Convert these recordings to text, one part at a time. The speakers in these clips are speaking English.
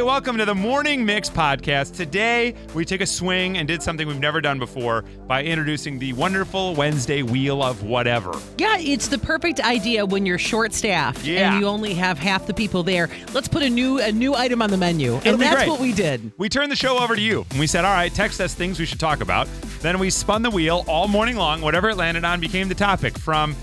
Hey, welcome to the Morning Mix podcast. Today, we took a swing and did something we've never done before by introducing the wonderful Wednesday Wheel of Whatever. Yeah, it's the perfect idea when you're short staffed Yeah. and you only have half the people there. Let's put a new a new item on the menu. It'll and that's great. what we did. We turned the show over to you. And we said, all right, text us things we should talk about. Then we spun the wheel all morning long. Whatever it landed on became the topic from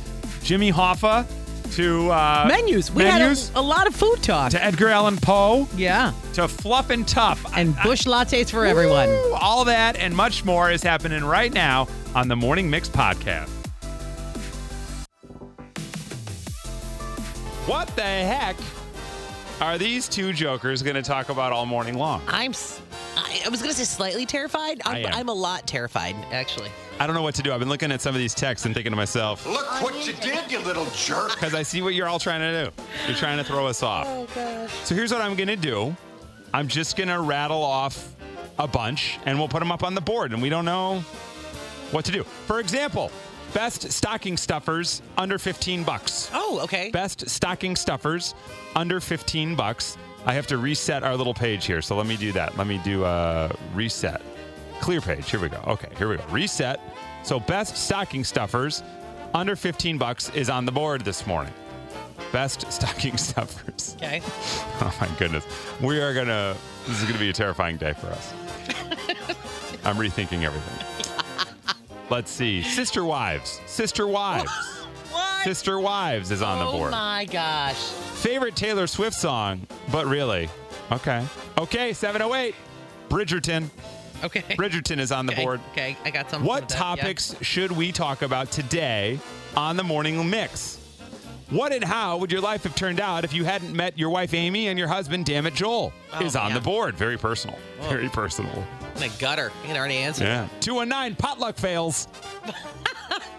Jimmy Hoffa to uh, menus. We menus had a, a lot of food talk. to Edgar Allan Poe yeah. to Fluff and Tough. And Busch Lattes for everyone. All that and much more is happening right now on the Morning Mix podcast. What the heck are these two jokers going to talk about all morning long? I'm. s- I, I was gonna say slightly terrified. I I'm, am. I'm a lot terrified, actually. I don't know what to do. I've been looking at some of these texts and thinking to myself, Look what you did, you little jerk. because I see what you're all trying to do. You're trying to throw us off. Oh, gosh. So here's what I'm going to do I'm just going to rattle off a bunch and we'll put them up on the board, and we don't know what to do. For example, best stocking stuffers under 15 bucks. Oh, okay. Best stocking stuffers under 15 bucks. I have to reset our little page here, so let me do that. Let me do a reset. Clear page. Here we go. Okay, here we go. Reset. So best stocking stuffers under 15 bucks is on the board this morning. Best stocking stuffers. Okay. Oh my goodness. We are gonna this is gonna be a terrifying day for us. I'm rethinking everything. Let's see. Sister Wives. Sister Wives. Sister Wives is on the board. oh board. my gosh. Favorite Taylor Swift song, but really. Okay. Okay, 708. Bridgerton. Okay. Bridgerton is on the okay. board. Okay, I got something. What that, yeah. topics should we talk about today on the morning mix? What and how would your life have turned out if you hadn't met your wife Amy and your husband, damn it, Joel? Oh, is on man. the board. Very personal. Whoa. Very personal. In a gutter. You can already answer. Yeah. 219 potluck fails.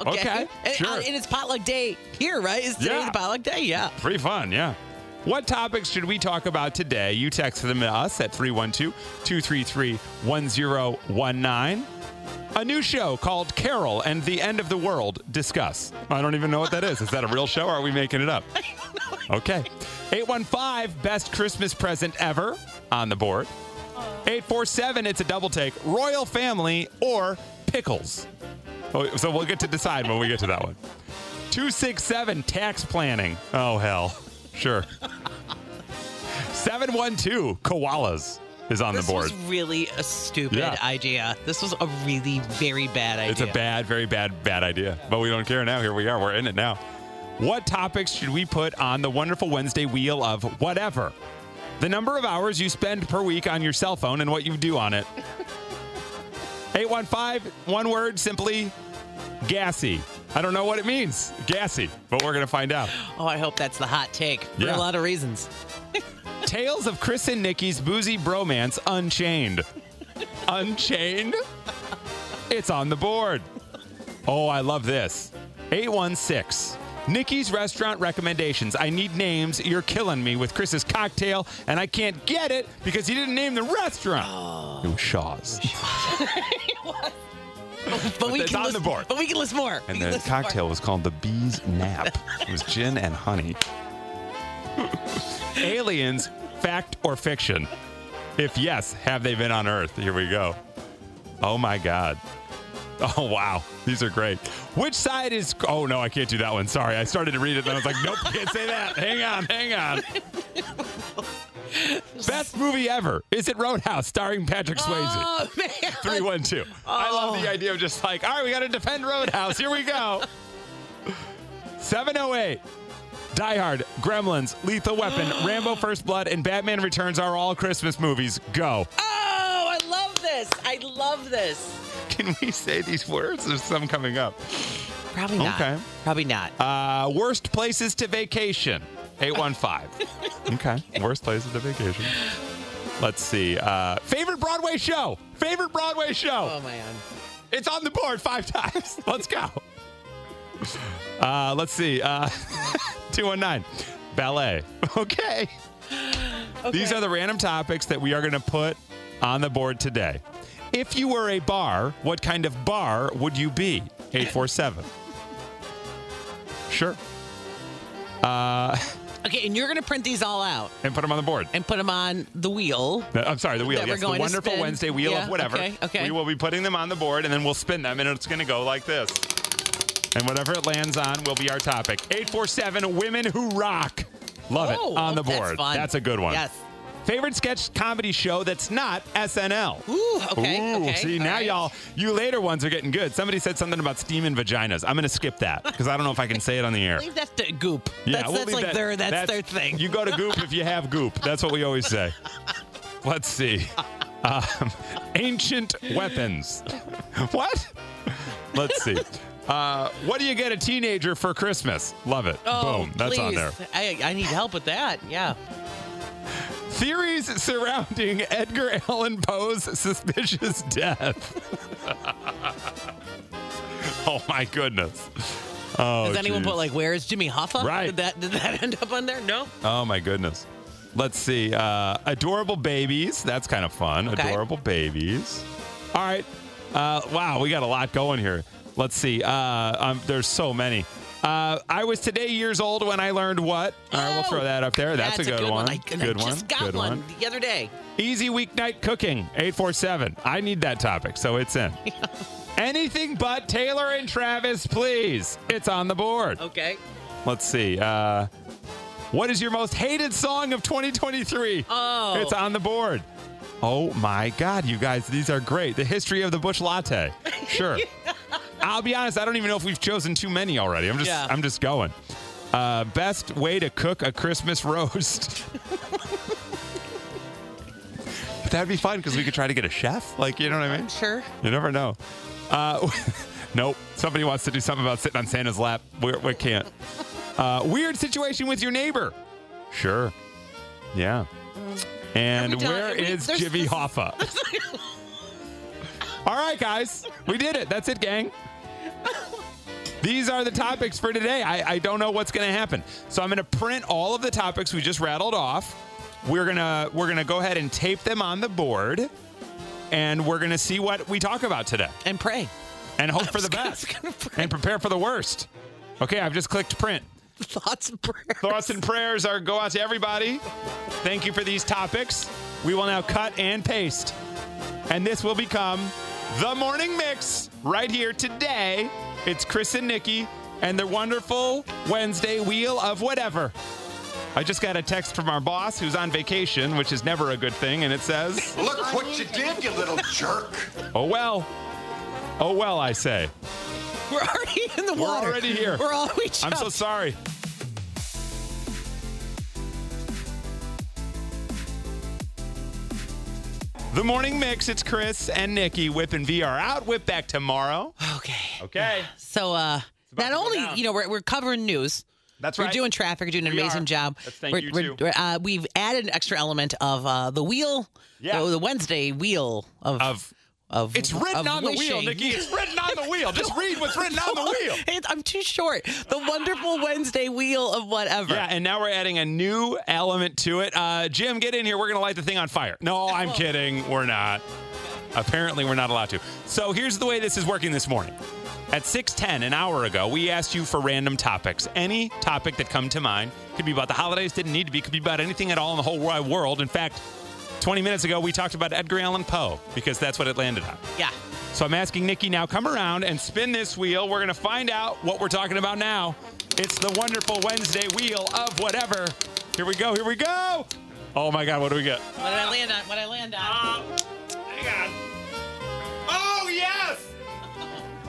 Okay, And, sure. uh, and it's potluck day here, right? Is today Yeah. the potluck day? Yeah. Pretty fun, yeah. What topics should we talk about today? You text them to us at 312 233 1019. A new show called Carol and the End of the World. Discuss. I don't even know what that is. Is that a real show or are we making it up? Okay. 815 Best Christmas Present Ever on the board. 847 It's a double take. Royal Family or Pickles. Oh, So we'll get to decide when we get to that one. 267 tax planning. Oh, hell. Sure. 712 koalas is on This the board. This was really a stupid Yeah. idea. This was a really very bad idea. It's a bad, very bad, bad idea. But we don't care now. Here we are. We're in it now. What topics should we put on the wonderful Wednesday wheel of whatever? The number of hours you spend per week on your cell phone and what you do on it. 815, one word, simply gassy. I don't know what it means. Gassy, but we're going to find out. Oh, I hope that's the hot take for Yeah. a lot of reasons. Tales of Chris and Nikki's boozy bromance unchained. unchained? It's on the board. Oh, I love this. 816. Nikki's restaurant recommendations. I need names. You're killing me with Chris's cocktail, and I can't get it because he didn't name the restaurant. Oh. It was Shaw's. But, we can list, the board. But we can list more. And the list more. cocktail was called the Bee's Nap. It was gin and honey. Aliens, fact or fiction? If yes, have they been on Earth? Here we go. Oh my God. Oh wow, these are great. Which side is? Oh no, I can't do that one. Sorry, I started to read it, then I was like, nope, can't say that. Hang on, hang on. Best movie ever. Is it Roadhouse, starring Patrick oh, Swayze? Oh man. 312. I love the oh. idea of just like, all right, we got to defend Roadhouse. Here we go. 708. Die Hard, Gremlins, Lethal Weapon, Rambo First Blood, and Batman Returns are all Christmas movies. Go. Oh, I love this. I love this. Can we say these words? There's some coming up. Probably not. Okay. Probably not. Uh, worst places to vacation. 815. okay. Worst places to vacation. Let's see. Uh, favorite Broadway show. Favorite Broadway show. Oh man. It's on the board five times. Let's go. Uh, let's see. Uh, 219. Ballet. Okay. These are the random topics that we are going to put on the board today. If you were a bar, what kind of bar would you be? 847. Sure. Uh, Okay, and you're gonna print these all out and put them on the board. and put them on the wheel. No, I'm sorry, the wheel. That we're Yes, the going to wonderful spin. Wednesday wheel Yeah, of whatever. okay, okay. We will be putting them on the board and then we'll spin them and it's going to go like this. And whatever it lands on will be our topic. 847 Women Who Rock. Love Oh, it. On the oh, that's board. fun. a good one. Yes. Favorite sketch comedy show that's not SNL. Ooh, okay. Ooh, okay. see, all now right. y'all, you later ones are getting good. Somebody said something about steaming vaginas. I'm going to skip that because I don't know if I can say it on the air. Leave that to goop. Yeah, that's we'll that's like that- their that's, their thing. You go to Goop if you have Goop. That's what we always say. Let's see. Um, ancient weapons. what? Let's see. Uh, what do you get a teenager for Christmas? Love it. oh, Boom. That's on there. I, I need help with that. Yeah. Theories surrounding Edgar Allan Poe's suspicious death. oh my goodness. Oh, Does anyone geez. put like where is Jimmy Hoffa? Right. Did that did that end up on there? No. Oh my goodness. Let's see. Uh, adorable babies. That's kind of fun. Okay. Adorable babies. All right. Uh, wow, we got a lot going here. Let's see. Uh, um, there's so many. Uh, I was today years old when I learned what. All right, we'll throw that up there. That's, a good, one. I, and I good just one. got good one, the other day. Easy weeknight cooking. 847. I need that topic, so it's in. Anything but Taylor and Travis, please. It's on the board. Okay. Let's see. Uh, what is your most hated song of 2023? Oh. It's on the board. Oh my God, you guys, these are great. The history of the Busch Latte. Sure. I'll be honest, I don't even know if we've chosen too many already. I'm just, Yeah. I'm just going. Uh, best way to cook a Christmas roast. that'd be fun because we could try to get a chef. Like, you know what I mean? Sure. You never know. Uh, nope. Somebody wants to do something about sitting on Santa's lap. We, we can't. Uh, weird situation with your neighbor. Sure. Yeah. And Are we done? where we- is there's- Jimmy this- Hoffa? All right, guys. We did it. That's it, gang. These are the topics for today. I, I don't know what's going to happen. So I'm going to print all of the topics we just rattled off. We're going to we're going to go ahead and tape them on the board and we're going to see what we talk about today And pray. and hope for the best and prepare for the worst. Okay, I've just clicked print. Thoughts and prayers. Thoughts and prayers are go out to everybody. Thank you for these topics. We will now cut and paste. And this will become the morning mix right here today. It's Chris and Nikki and the wonderful Wednesday wheel of whatever. I just got a text from our boss who's on vacation, which is never a good thing, and it says, Look what you did, you little jerk. Oh well. Oh well, I say. We're already in the world. We're water. already here. We're all we I'm so sorry. The morning mix. It's Chris and Nikki. Whip and V are out. Whip back tomorrow. Okay. Okay. So uh about not to go only, down. you know, we're, we're covering news. That's we're right. doing traffic, we're doing an We amazing are. job. Let's thank we're, you, we're- too. uh, we've added an extra element of uh, the wheel, Yeah. the, the Wednesday wheel of Of of it's written of on the wheel. Nikki. It's written on the wheel. Just read what's written on the wheel. It- I'm too short. The wonderful Wednesday wheel of whatever. Yeah, and now we're adding a new element to it. Uh, Jim, get in here. We're going to light the thing on fire. No, I'm kidding. We're not. Apparently, we're not allowed to. So here's the way this is working this morning. At 6:10, an hour ago, we asked you for random topics. Any topic that come to mind could be about the holidays. Didn't need to be. Could be about anything at all in the whole wide world. In fact, 20 minutes ago, we talked about Edgar Allan Poe because that's what it landed on. Yeah. So I'm asking Nikki now, come around and spin this wheel. We're going to find out what we're talking about now. It's the wonderful Wednesday wheel of whatever. Here we go. Here we go. Oh my God, what do we get? What did I land on? What did I land on? Um, hang on. Oh, yes.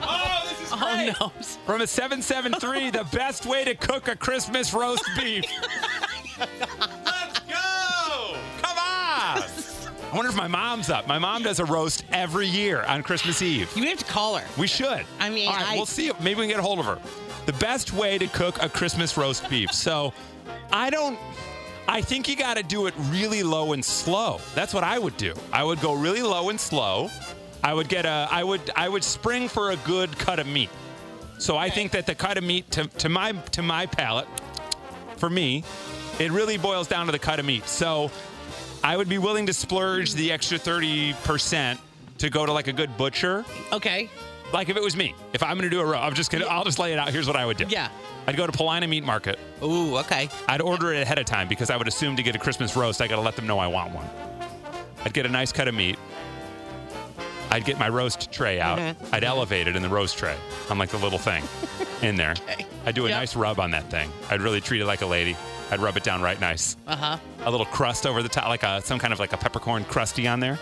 Oh, this is great. oh no. From a 773, the best way to cook a Christmas roast beef. I wonder if my mom's up. My mom does a roast every year on Christmas Eve. You have to call her. We should. I mean, All right, I- we'll see. Maybe we can get a hold of her. The best way to cook a Christmas roast beef. So, I don't. I think you got to do it really low and slow. That's what I would do. I would go really low and slow. I would get a. I would. I would spring for a good cut of meat. So I think that the cut of meat to, to my to my palate, for me, it really boils down to the cut of meat. So I would be willing to splurge the extra thirty percent to go to like a good butcher. Okay. Like if it was me, if I'm going to do a row, I'm just gonna. I'll just lay it out. Here's what I would do. Yeah. I'd go to Paulina Meat Market. Ooh, okay. I'd order it ahead of time because I would assume to get a Christmas roast, I got to let them know I want one. I'd get a nice cut of meat. I'd get my roast tray out. Mm-hmm. I'd elevate it in the roast tray on like the little thing in there. okay. I'd do a Yep. nice rub on that thing. I'd really treat it like a lady. I'd rub it down right nice. Uh huh. A little crust over the top, like a, some kind of like a peppercorn crusty on there.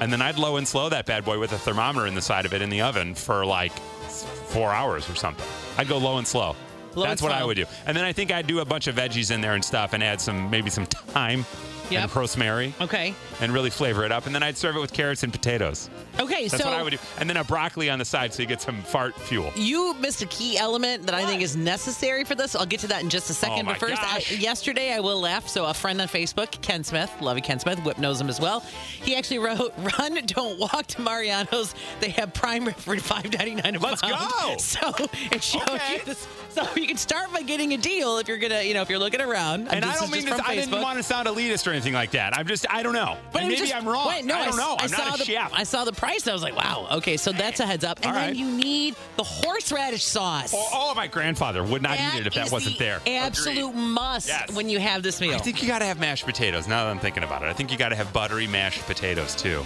And then I'd low and slow that bad boy with a thermometer in the side of it in the oven for like four hours or something. I'd go low and slow. Low That's and what I would do. And then I think I'd do a bunch of veggies in there and stuff and add some, maybe some thyme Yep. and rosemary Okay. and really flavor it up. And then I'd serve it with carrots and potatoes. Okay. That's so what I would do. And then a broccoli on the side so you get some fart fuel. You missed a key element that I think is necessary for this. I'll get to that in just a second. Oh, my but first, I, gosh. yesterday I will laugh. So a friend on Facebook, Ken Smith, love you, Ken Smith. Whip knows him as well. He actually wrote, "Run, don't walk to Mariano's. They have prime rib for five ninety nine a Let's pound." go. So it shows Okay. you this. So you can start by getting a deal if you're gonna, you know, if you're looking around. And I don't mean this, I didn't want to sound elitist or anything like that. I'm just, I don't know. But and it was maybe just- I'm wrong. Wait, no, I don't know. I I'm saw not a the, chef. I saw the price. And I was like, wow. Okay, so that's a heads up. And All then right. you need the horseradish sauce. Oh, oh, my grandfather would not That eat it if that wasn't the there. Absolute must Yes. when you have this meal. I think you got to have mashed potatoes. Now that I'm thinking about it, I think you got to have buttery mashed potatoes too.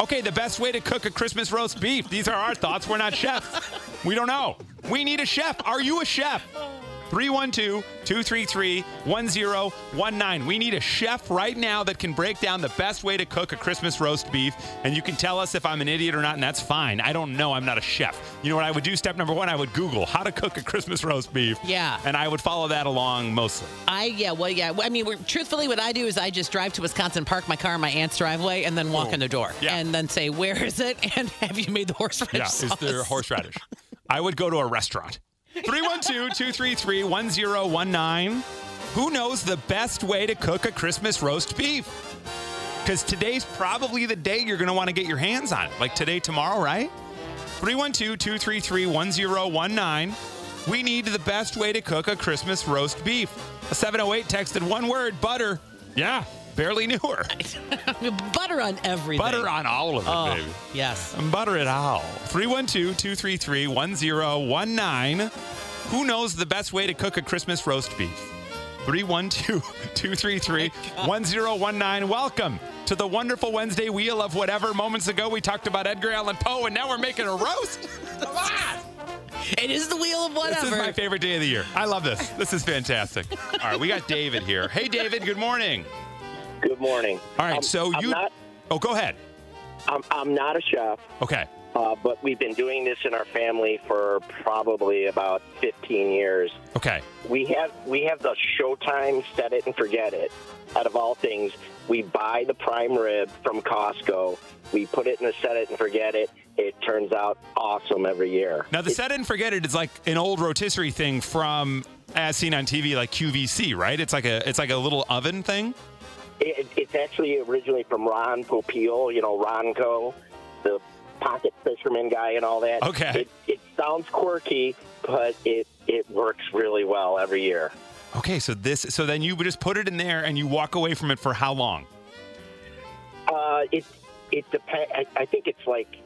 Okay, the best way to cook a Christmas roast beef. These are our thoughts. We're not chefs. We don't know. We need a chef. Are you a chef? 312 233 1019. We need a chef right now that can break down the best way to cook a Christmas roast beef. And you can tell us if I'm an idiot or not, and that's fine. I don't know. I'm not a chef. You know what I would do? Step number one, I would Google how to cook a Christmas roast beef. Yeah. And I would follow that along mostly. I yeah, well yeah. I mean, we're, truthfully, what I do is I just drive to Wisconsin, park my car in my aunt's driveway, and then walk Oh, in the door, yeah. and then say, "Where is it?" And have you made the horseradish Yeah, sauce? is there horseradish? I would go to a restaurant. 312 233 1019. Who knows the best way to cook a Christmas roast beef? Because today's probably the day you're going to want to get your hands on it. Like today, tomorrow, right? 312 233 1019. We need the best way to cook a Christmas roast beef. A 708 texted one word butter. Yeah, barely knew her. butter on everything. Butter on all of it, Oh, baby. yes. Butter it all. 312 233 1019. Who knows the best way to cook a Christmas roast beef? 312 233 1019. Welcome to the wonderful Wednesday wheel of whatever. Moments ago, we talked about Edgar Allan Poe, and now we're making a roast. Come on. It is the wheel of whatever. This is my favorite day of the year. I love this. This is fantastic. All right, we got David here. Hey, David, good morning. Good morning. All right, Um, so I'm you. Not, oh, go ahead. I'm, I'm not a chef, Okay. uh, but we've been doing this in our family for probably about 15 years. Okay. We have we have the Showtime Set It and Forget It. Out of all things, we buy the prime rib from Costco. We put it in the Set It and Forget It. It turns out awesome every year. Now, the set it and forget it is like an old rotisserie thing from as seen on TV, like QVC, right? It's like a it's like a little oven thing. It, it's actually originally from Ron Popeil, you know, Ronco, the pocket fisherman guy and all that. Okay. It, it sounds quirky, but it, it works really well every year. Okay, so this so then you would just put it in there and you walk away from it for how long? Uh, it it depends. I, I think it's like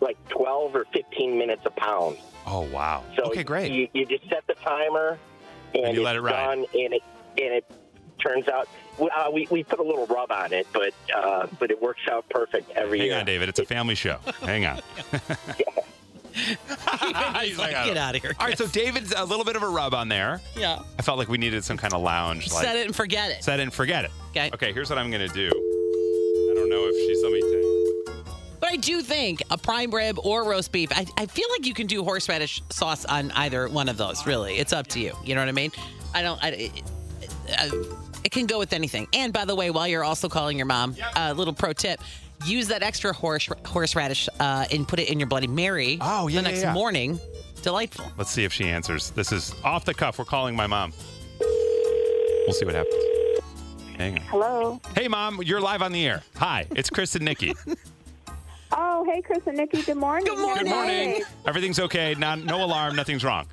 like 12 or 15 minutes a pound. Oh wow. So okay, great. You, you just set the timer, and, And you let it run, and it and it turns out. Uh, we, we put a little rub on it, but uh, but it works out perfect every Hang year. on, David. It's a family show. Hang on. He's like, Get out of here. All right, so David's a little bit of a rub on there. Yeah. I felt like we needed some kind of lounge. Like, Set it and forget it. Set it and forget it. Okay. Okay, here's what I'm gonna do. I don't know if she's. Let me tell you. But I do think a prime rib or roast beef, I, I feel like you can do horseradish sauce on either one of those, really. It's up to you. You know what I mean? I don't, I, it, uh, it can go with anything. And by the way, while you're also calling your mom, a little pro tip use that extra horse, horseradish uh, and put it in your Bloody Mary Oh, yeah, the yeah, next yeah. morning. Delightful. Let's see if she answers. This is off the cuff. We're calling my mom. We'll see what happens. Hang on. Hello. Hey, mom, you're live on the air. Hi, it's Chris and Nikki. Oh, hey, Chris and Nikki. Good morning. Good morning. Good morning. Everything's okay. Not, no alarm. Nothing's wrong.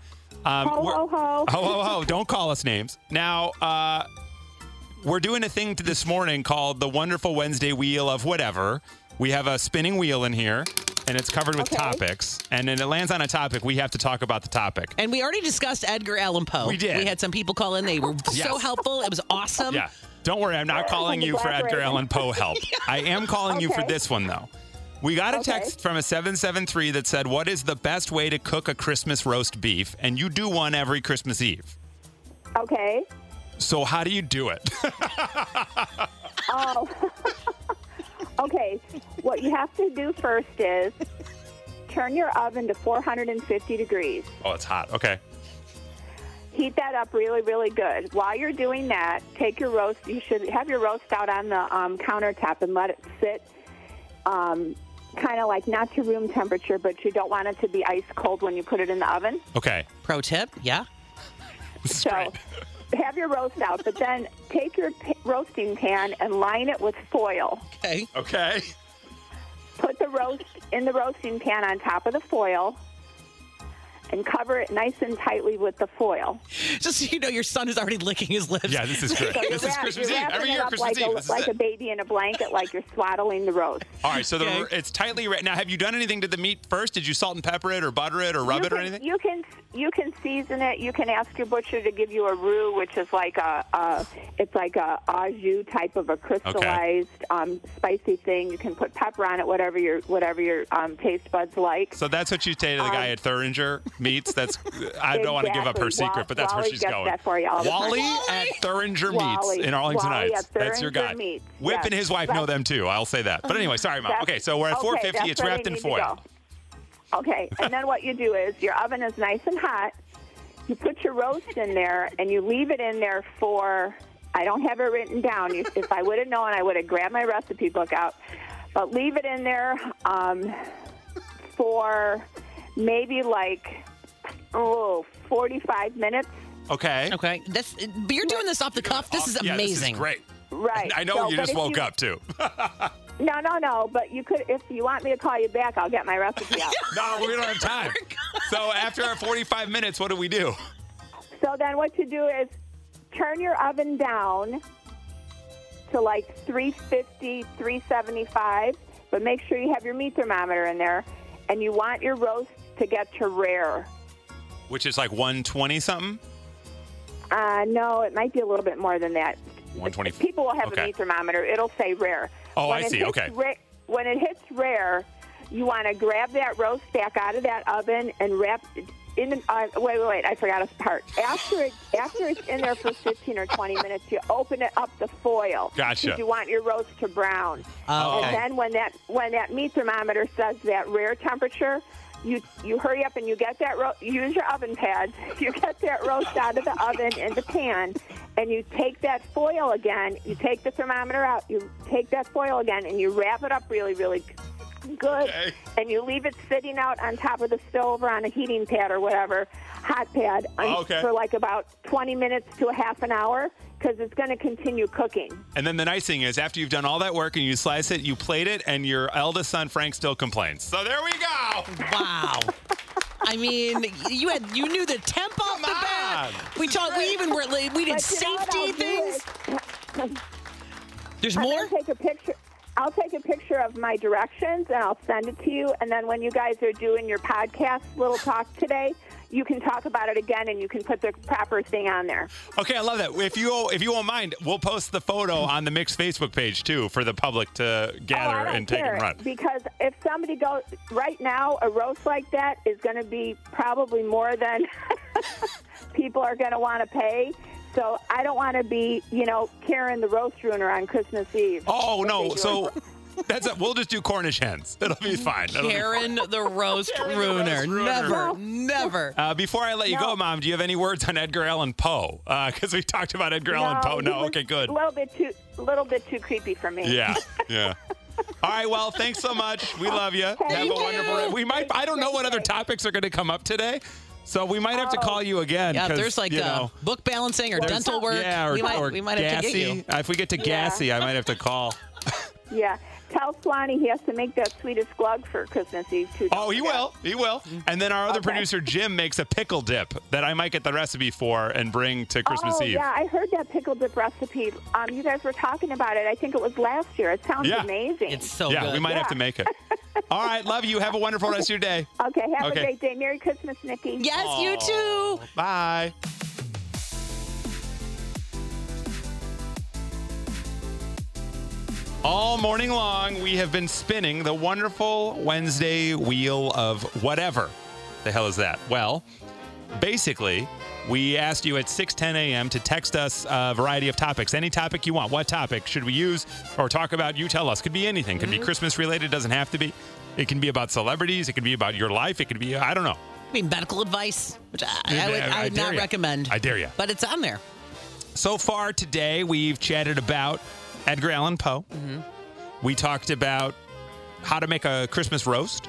Um, Ho, we're- ho, ho. Ho, ho, ho. Don't call us names. Now, uh, we're doing a thing to this morning called the Wonderful Wednesday Wheel of whatever. We have a spinning wheel in here, and it's covered with Okay. topics. And then it lands on a topic. We have to talk about the topic. And we already discussed Edgar Allan Poe. We did. We had some people call in. They were so helpful. It was awesome. Yeah. Don't worry, I'm not calling you for Edgar Allan Poe help. I am calling you for this one, though. We got a Okay. text from a 773 that said, What is the best way to cook a Christmas roast beef? And you do one every Christmas Eve. Okay. So, how do you do it? Oh. okay. What you have to do first is turn your oven to 450 degrees. oh, it's hot. Okay. Heat that up really, really good. While you're doing that, take your roast. You should have your roast out on the um, countertop and let it sit, um, kind of like not to room temperature, but you don't want it to be ice cold when you put it in the oven. Okay. Pro tip. Yeah. So have your roast out, but then take your p- roasting pan and line it with foil. Okay. Okay. Put the roast in the roasting pan on top of the foil and cover it nice and tightly with the foil. Just so you know, your son is already licking his lips. Yeah, this is great. So you're, this is Christmas Eve. Every year, Christmas like, Eve. a, This is like it. a baby in a blanket, like you're swaddling the roast. All right, so the, Okay. it's tightly wrapped. Now, have you done anything to the meat first? Did you salt and pepper it or butter it or rub you it or anything? You can you can season it. You can ask your butcher to give you a roux, which is like a, a it's like a au jus type of a crystallized um, spicy thing. You can put pepper on it, whatever your whatever your um, taste buds like. So that's what you say to the guy Um, at Thuringer Meats. That's I don't want to give up her secret, but that's where she's going. that for you all the. Wally at Thuringer Wally. Meats in Arlington Wally Heights. That's your guy. Meats. Whip and his wife know them too. I'll say that. But anyway, sorry, mom. Okay, so we're at okay, 450. that's It's wrapped in foil. Okay, and then what you do is your oven is nice and hot. You put your roast in there and you leave it in there for. I don't have it written down. If I would have known, I would have grabbed my recipe book out. But leave it in there um, for maybe like oh 45 minutes. Okay. Okay. That's. But you're doing this off the cuff. This is Yeah, amazing. This is great. Right. I know So, you but just if woke you- up too. No, no, no. But you could, if you want me to call you back, I'll get my recipe out. no, we don't have time. Oh so after our 45 minutes, what do we do? So then what you do is turn your oven down to like 350, 375, but make sure you have your meat thermometer in there. And you want your roast to get to rare. Which is like 120 something? Uh, no, it might be a little bit more than that. 120. People will have Okay. a meat thermometer. It'll say rare. Oh, when I it see. hits Okay. ra- when it hits rare, you want to grab that roast back out of that oven and wrap it in. Uh, wait, wait, wait! I forgot a part. After it, after it's in there for 15 or 20 minutes, you open it up the foil. Gotcha. 'cause You want your roast to brown. Oh, And okay. then when that when that meat thermometer says that rare temperature, you you hurry up and you get that ro- you use your oven pads. You get that roast out of the oven in the pan, and you take that foil again. You take the thermometer out. You take that foil again, and you wrap it up really really good. Okay. And you leave it sitting out on top of the stove or on a heating pad or whatever hot pad Oh, okay. for like about 20 minutes to a half an hour because it's going to continue cooking. And then the nice thing is, after you've done all that work and you slice it, you plate it, and your eldest son Frank still complains. So there we go. Wow. I mean, you had you knew the temp off the bat. on. We talked. We even were like, we did But know safety things. There's I'm more. gonna take a picture. I'll take a picture of my directions and I'll send it to you. And then when you guys are doing your podcast little talk today, you can talk about it again and you can put the proper thing on there. Okay, I love that. If you if you won't mind, we'll post the photo on the Mix Facebook page too for the public to oh, gather don't and take and run. because if somebody goes right now, a roast like that is going to be probably more than people are going to want to pay. So I don't want to be, you know, carrying the roast ruiner on Christmas Eve. Oh no! So. That's it. We'll just do Cornish hens. It'll be fine. It'll be fine. Karen the roast Karen the ruiner. roast ruiner. Never, never. Uh, before I let you go, Mom, do you have any words on Edgar Allan Poe? Because we talked about Edgar Allan Poe. No, okay, good. A little bit too, little bit too creepy for me. Yeah, yeah. All right. Well, thanks so much. We love you. Have a you. wonderful. We might. I don't know what other topics are going to come up today. So we might have to call you again. Yeah, there's like you uh, know, book balancing or dental work, Yeah, or, we might, or we might have to get you. Uh, If we get to Yeah. gassy, I might have to call. Yeah. Tell Swanee he has to make that Swedish glug for Christmas Eve too. Oh, he will. He will. And then our other Okay. producer, Jim, makes a pickle dip that I might get the recipe for and bring to Christmas oh, Eve. yeah, I heard that pickle dip recipe. Um, you guys were talking about it. I think it was last year. It sounds Yeah. amazing. It's so yeah, good. we might have to make it. All right, love you. Have a wonderful rest of your day. okay, have Okay. a great day. Merry Christmas, Nikki. Yes, you too. Bye. All morning long, we have been spinning the wonderful Wednesday wheel of whatever the hell is that? Well, basically, we asked you at 6:10 a.m. to text us a variety of topics, any topic you want. What topic should we use or talk about? You tell us. Could be anything. Could be mm-hmm. Christmas related. Doesn't have to be. It can be about celebrities. It can be about your life. It could be I don't know. I mean, medical advice, which I, I would, I- would dare not ya. recommend. I dare you. But it's on there. So far today, we've chatted about Edgar Allan Poe. We talked about how to make a Christmas roast.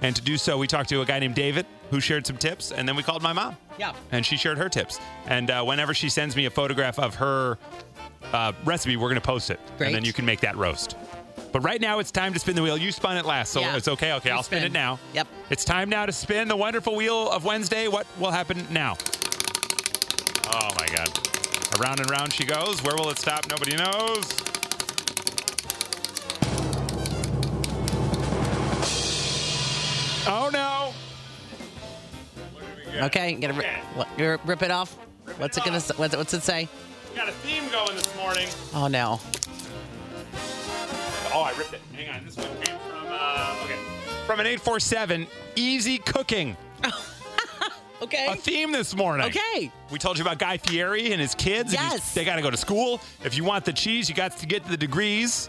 And to do so, we talked to a guy named David who shared some tips. And then we called my mom. Yeah. And she shared her tips. And uh, whenever she sends me a photograph of her uh, recipe, we're going to post it. Great. And then you can make that roast. But right now, it's time to spin the wheel. You spun it last, so Yeah. it's okay. Okay, You I'll spin. spin. it now. Yep. It's time now to spin the wonderful wheel of Wednesday. What will happen now? Oh my God. Around and round she goes. Where will it stop? Nobody knows. Oh no. Okay, gonna rip, what, rip it off. Rip what's it it gonna? off. What's it, what's it say? Got a theme going this morning. Oh no. Oh, I ripped it. Hang on. This one came from uh, okay. From an 847 Easy Cooking. Okay. A theme this morning. Okay. We told you about Guy Fieri and his kids. Yes. They got to go to school. If you want the cheese, you got to get the degrees.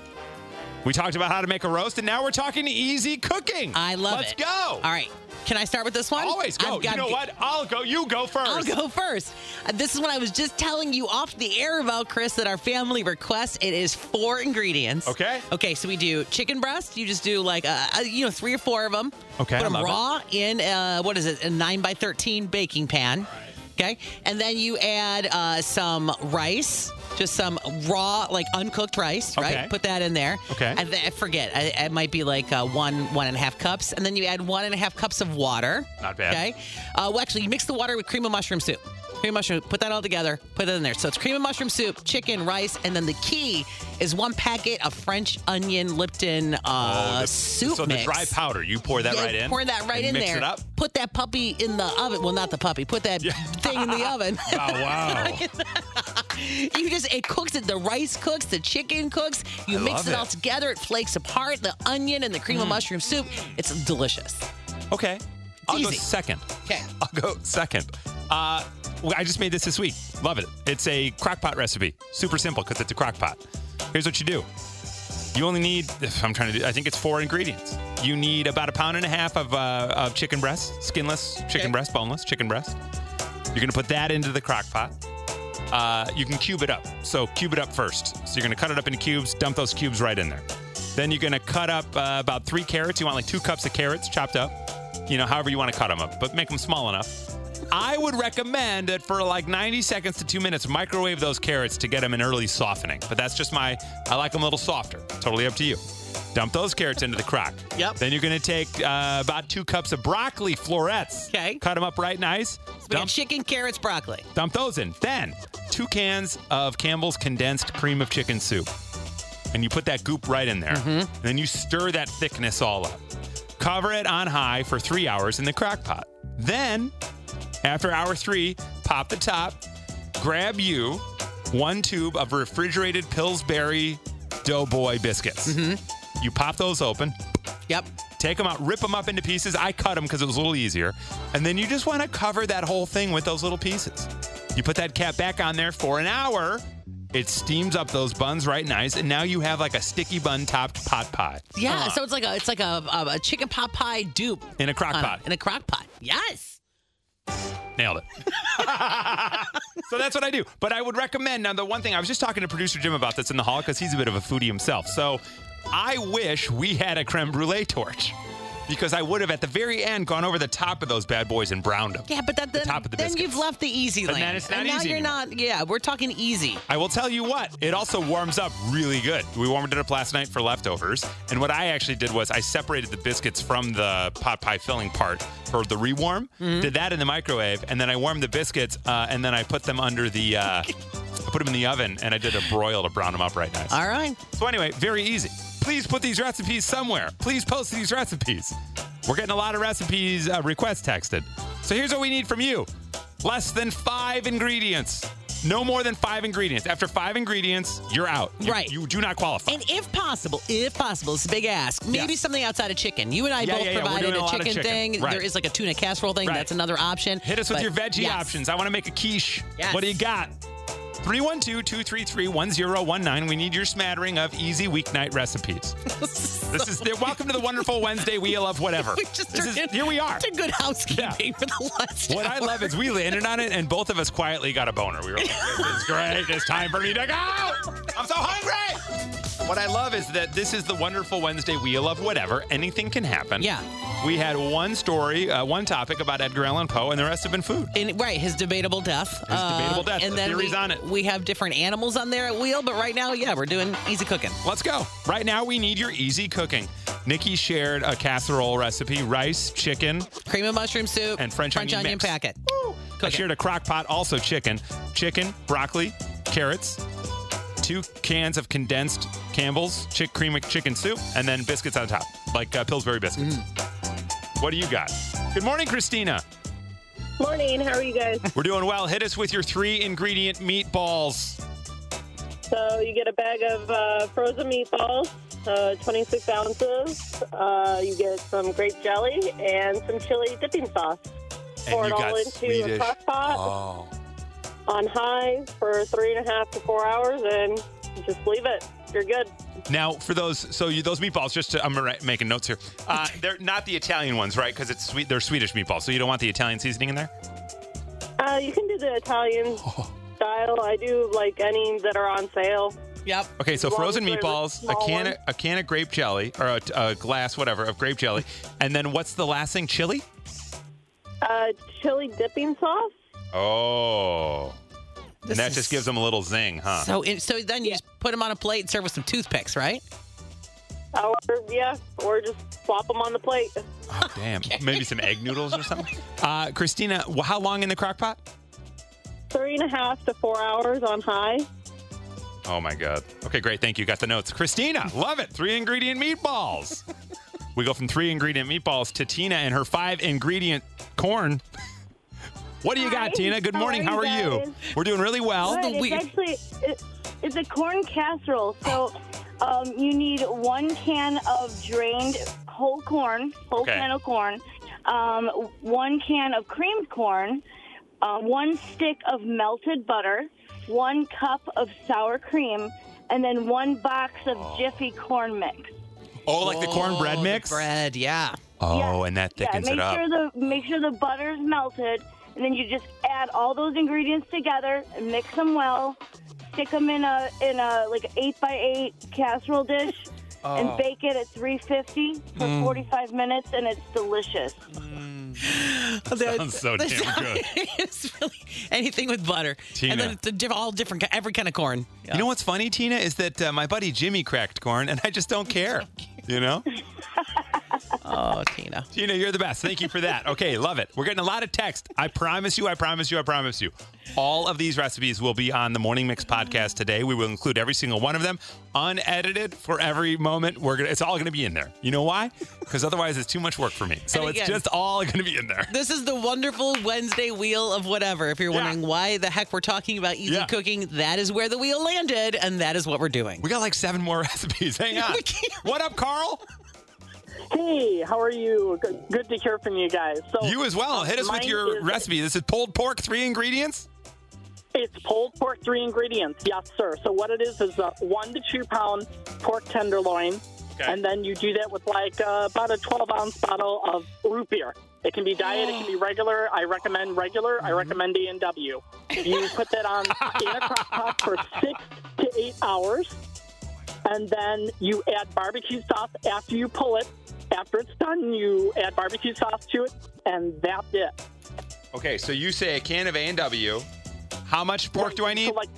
We talked about how to make a roast, and now we're talking easy cooking. I love it. Let's go. All right. Can I start with this one? Always go. You know what? I'll go. You go 1st I'll go first. Uh, This is what I was just telling you off the air about, Chris, that our family requests. It is four ingredients. Okay. Okay, so we do chicken breast. You just do like, uh, uh, you know, three or four of them. Okay, Put them love it. raw in, uh, what is it, a 9 by 13 baking pan. Okay. And then you add uh, some rice, just some raw, like uncooked rice, Okay. right? Put that in there. Okay. Th- I forget. I, it might be like uh, one, one and a half cups. And then you add one and a half cups of water. Not bad. Okay. Uh, well, actually, you mix the water with cream of mushroom soup. Cream of mushroom, put that all together, put it in there. So it's cream of mushroom soup, chicken, rice, and then the key is one packet of French onion Lipton uh, the- soup so mix. the dry powder, you pour that Yeah, right in. Pour that right and in mix there. it up. Put that puppy in the oven. Well, not the puppy. Put that thing in the oven. Oh wow! you just it cooks it. The rice cooks, the chicken cooks. You I mix it, all it. Mm. together. It flakes apart. The onion and the cream of mushroom soup. It's delicious. okay, I'll go second. Okay. I'll go second. Uh, I just made this this week. Love it. It's a crock pot recipe. Super simple because it's a crock pot. Here's what you do. You only need, I'm trying to do, I think it's four ingredients. You need about a pound and a half of, uh, of chicken breast, skinless chicken Okay. breast, boneless chicken breast. You're going to put that into the crock pot. Uh, you can cube it up. So cube it up first. So you're going to cut it up into cubes, dump those cubes right in there. Then you're going to cut up uh, about three carrots. You want like two cups of carrots chopped up. You know, however you want to cut them up, but make them small enough. I would recommend that for like 90 seconds to two minutes, microwave those carrots to get them an early softening. But that's just my, I like them a little softer. Totally up to you. Dump those carrots into the crock. Yep. Then you're going to take uh, about two cups of broccoli florets. Okay. Cut them up right nice. We got Dump, chicken, carrots, broccoli. dump those in. Then two cans of Campbell's condensed cream of chicken soup. And you put that goop right in there. And then you stir that thickness all up. Cover it on high for three hours in the crock pot. Then, after hour three, pop the top, grab you one tube of refrigerated Pillsbury Doughboy biscuits. Mm-hmm. You pop those open, Yep. take them out, rip them up into pieces. I cut them because it was a little easier. And then you just want to cover that whole thing with those little pieces. You put that cap back on there for an hour. It steams up those buns right nice, and now you have like a sticky bun topped pot pie Yeah. Uh-huh. So it's like a it's like a, a, a chicken pot pie dupe in a crock on- pot. in a crock pot. Yes. Nailed it. so that's what I do. But I would recommend now the one thing I was just talking to producer Jim about this in the hall because he's a bit of a foodie himself. So I wish we had a creme brulee torch. Because I would have at the very end gone over the top of those bad boys and browned them. Yeah, but that, The then, top of the then biscuits. you've left the easy But lane. then it's not and now you're anymore. not. Yeah, we're talking easy. I will tell you what, it also warms up really good. We warmed it up last night for leftovers. And what I actually did was I separated the biscuits from the pot pie filling part for the rewarm, Mm-hmm. did that in the microwave, and then I warmed the biscuits, uh, and then I put them under the, uh, I put them in the oven, and I did a broil to brown them up right nice. All right. So anyway, very easy. Please put these recipes somewhere. Please post these recipes. We're getting a lot of recipes uh, requests texted. So here's what we need from you: less than five ingredients. No more than five ingredients. After five ingredients, you're out. You- Right. You do not qualify. And if possible, if possible, it's a big ask. Maybe Yes. something outside of chicken. You and I Yeah, both yeah, yeah, provided doing a a chicken, chicken. thing. Right. There is like a tuna casserole thing. Right. That's another option. Hit us with your veggie yes. options. I want to make a quiche. Yes. What do you got? 312 233 1019. We need your smattering of easy weeknight recipes. this is welcome to the wonderful Wednesday wheel of whatever. We just This is- here we are. It's a good housekeeping for the last. What I love is we landed on it and both of us quietly got a boner. We were like, this is great. It's time for me to go. I'm so hungry. What I love is that this is the wonderful Wednesday wheel of whatever. Anything can happen. Yeah. We had one story, uh, one topic about Edgar Allan Poe, and the rest have been food. In, right, his debatable death. His debatable death, And the then theories we, on it. we have different animals on there at wheel, but right now, yeah, we're doing easy cooking. Let's go. Right now, we need your easy cooking. Nikki shared a casserole recipe rice, chicken, Cream of mushroom soup And French onion mix. packet. I Cook it. shared a crock pot, also chicken, chicken, broccoli, carrots, two cans of condensed Campbell's chick cream chicken soup, and then biscuits on top, like uh, Pillsbury biscuits. What do you got? Good morning, Christina. Morning. How are you guys? We're doing well. Hit us with your three ingredient meatballs. So you get a bag of uh, frozen meatballs, uh, 26 ounces. Uh, you get some grape jelly and some chili dipping sauce. Pour it you all got into Swedish. a crock pot Oh. On high for three and a half to four hours, and just leave it. You're good. Now, for those, so you, those meatballs, just to, I'm making notes here. Uh, they're not the Italian ones, right? Because it's sweet. They're Swedish meatballs, so you don't want the Italian seasoning in there. Uh, you can do the Italian Oh. style. I do like any that are on sale. Yep. Okay, so long frozen as they're the meatballs, a can, of, a can of grape jelly, or a, a glass, whatever, of grape jelly, and then what's the last thing? Chili. Uh, chili dipping sauce. Oh, This and that is- just gives them a little zing, huh? So, in, so then you just put them on a plate and serve with some toothpicks, right? Or, yeah, or just swap them on the plate. oh, damn. Maybe some egg noodles or something. Uh, Christina, wh- how long in the crock pot? Three and a half to four hours on high. Oh my God. Okay, great. Thank you. Got the notes. Christina, love it. Three ingredient meatballs. we go from three ingredient meatballs to Tina and her five ingredient corn. What do you got, Hi. Tina? Good How morning. are How are you you? We're doing really well. Good. It's actually it, it's a corn casserole. So um, you need one can of drained whole corn, whole Okay. can of corn, um, one can of creamed corn, uh, one stick of melted butter, one cup of sour cream, and then one box of Jiffy corn mix. Oh, like the cornbread Oh, the mix? bread, yeah. Oh, Yeah. and that Yeah, thickens make it up. sure the make sure the butter's melted, and then you just add all those ingredients together and mix them well. Stick them in a in a like eight by eight casserole dish, Oh. and bake it at 350 for Mm. 45 minutes, and it's delicious. Sounds so damn good. it's really anything with butter. Tina. And then the, diff- all different, every kind of corn. You know what's funny, Tina, is that uh, my buddy Jimmy cracked corn, and I just don't care. You know? Oh, Tina. Tina, you're the best. Thank you for that. Okay, love it. We're getting a lot of text. I promise you, I promise you, I promise you. All of these recipes will be on the Morning Mix podcast today. We will include every single one of them, unedited for every moment. We're gonna. It's all going to be in there. You know why? Because otherwise, it's too much work for me. So And it's just all going to be in there. This is the wonderful Wednesday wheel of whatever. If you're Yeah. wondering why the heck we're talking about easy Yeah. cooking, that is where the wheel landed, and that is what we're doing. We got like seven more recipes. Hang on. What up, Carl? Hey, how are you? Good, good to hear from you guys. So You as well. Hit us with your is- recipe. This is pulled pork, three ingredients. It's pulled pork, three ingredients. Yes, sir. So what it is is a one to two pound pork tenderloin, Okay. and then you do that with like uh, about a 12 ounce bottle of root beer. It can be diet, it can be regular. I recommend regular. Mm-hmm. I recommend A and W. You put that on in a crock pot for six to eight hours, and then you add barbecue sauce after you pull it. After it's done, you add barbecue sauce to it, and that's it. Okay, so you say a can of A and W. How much pork do I need? So like,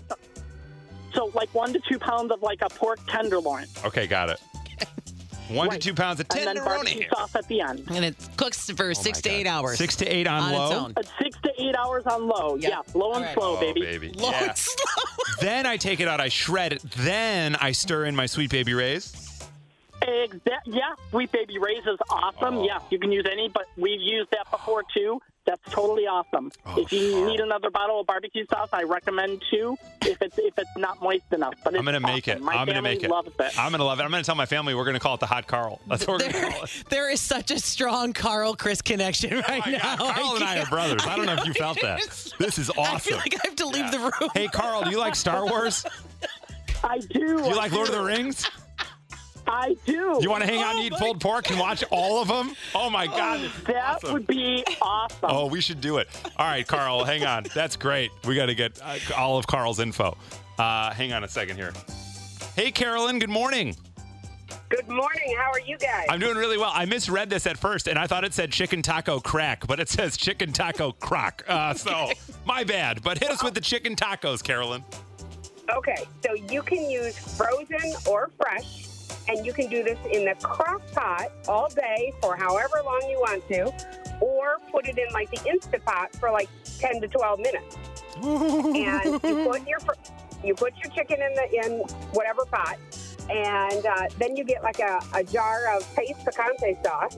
so like one to two pounds of like a pork tenderloin, Okay, got it. One to two pounds of and then barbecue sauce at the end. And it cooks for six to eight hours. Six to eight on, On its low. own. Uh, Six to eight hours on low. Yeah. Yeah, low and All right. slow, Oh, baby. baby. Low Yeah. and slow. Then I take it out, I shred it. Then I stir in my Sweet Baby Ray's. Exa- yeah, Sweet Baby Ray's is awesome. Oh. Yeah, you can use any, but we've used that before too. That's totally awesome. Oh, if you need another bottle of barbecue sauce, I recommend two. If it's if it's not moist enough, but it's I'm gonna make it. My I'm gonna family make it. Loves it. I'm gonna love it. I'm gonna tell my family we're gonna call it the hot Carl. That's what we're gonna call it. there is such a strong Carl Chris connection oh right Oh now. God, Carl and I are brothers. I don't know if you felt that. This is awesome. I feel awesome. like I have to leave the room. Hey, Carl, do you like Star Wars? I do. Do you like Lord of the Rings? I do. You want to hang out and eat pulled pork and watch all of them? Oh my God. this is That awesome. would be awesome. Oh, we should do it. All right, Carl, hang on. That's great. We got to get uh, all of Carl's info. Uh, hang on a second here. Hey, Carolyn, good morning. Good morning. How are you guys? I'm doing really well. I misread this at first, and I thought it said chicken taco crack, but it says chicken taco crock. Uh, so, my bad. But hit us with the chicken tacos, Carolyn. Okay, so you can use frozen or fresh, and you can do this in the crock pot all day for however long you want to, or put it in like the Instant Pot for like 10 to 12 minutes. and you put your you put your chicken in the in whatever pot, and uh, then you get like a, a jar of Pace picante sauce,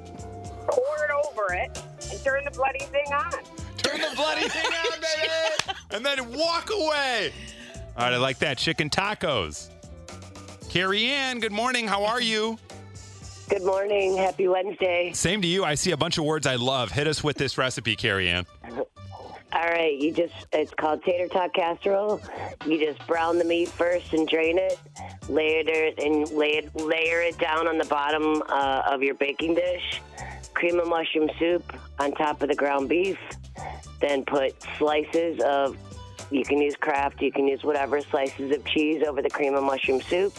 pour it over it, and turn the bloody thing on. Turn the bloody thing on, baby. And then walk away. All right, I like that. Chicken tacos. Carrie Ann, good morning. How are you? Good morning. Happy Wednesday. Same to you. I see a bunch of words I love. Hit us with this recipe, Carrie Ann. All right, you just, it's called tater tot casserole. You just brown the meat first and drain it, layer it, and lay it, layer it down on the bottom uh, of your baking dish. Cream of mushroom soup on top of the ground beef. Then put slices of, you can use Kraft, you can use whatever, slices of cheese over the cream of mushroom soup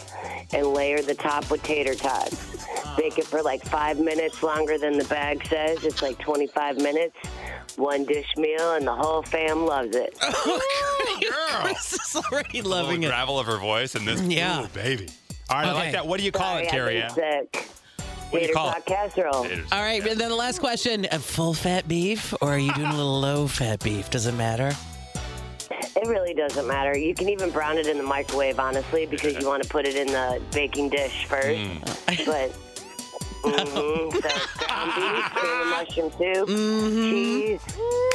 and layer the top with tater tots. Bake it for like five minutes longer than the bag says. It's like 25 minutes. One dish meal, and the whole fam loves it. girl. Chris is already loving little it. gravel of her voice and this. Yeah. Ooh, baby. All right, I like that. What do you call Sorry, it, Carrie I've Ann? been sick. What do you Tater call tot it? casserole. Taters. All right, and then the last question: uh, full fat beef, or are you doing a little low fat beef? Does it matter? It really doesn't matter. You can even brown it in the microwave, honestly, because you want to put it in the baking dish first. Mm. But hmm so ground beef, cream of mushroom soup, cheese,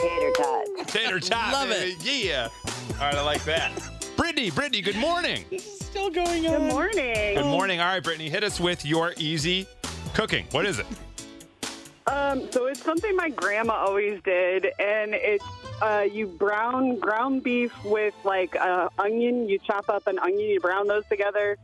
tater tots. Tater tot. Love baby. Yeah. All right, I like that. Brittany, Brittany, good morning. Still going on. Good morning. Good morning. All right, Brittany, hit us with your easy cooking. What is it? Um, so it's something my grandma always did, and it's uh, you brown ground beef with like uh, onion. You chop up an onion, you brown those together.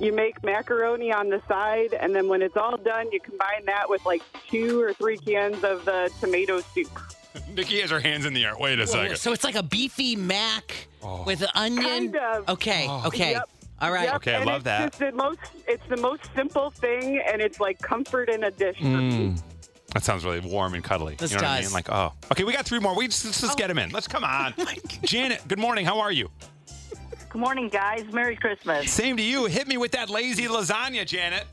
You make macaroni on the side, and then when it's all done, you combine that with like two or three cans of the tomato soup. Nikki has her hands in the air. Wait a second. So it's like a beefy mac Oh. with an onion. Kind of. Okay, okay, Yep. all right. Yep, Okay, I and love it's that. Just the most, it's the most simple thing, and it's like comfort in a dish. for me. That sounds really warm and cuddly. This you know what I does. mean? Like, oh. Okay, we got three more. We just, let's just get them in. Let's come on. Janet, good morning. How are you? Good morning, guys. Merry Christmas. Same to you. Hit me with that lazy lasagna, Janet.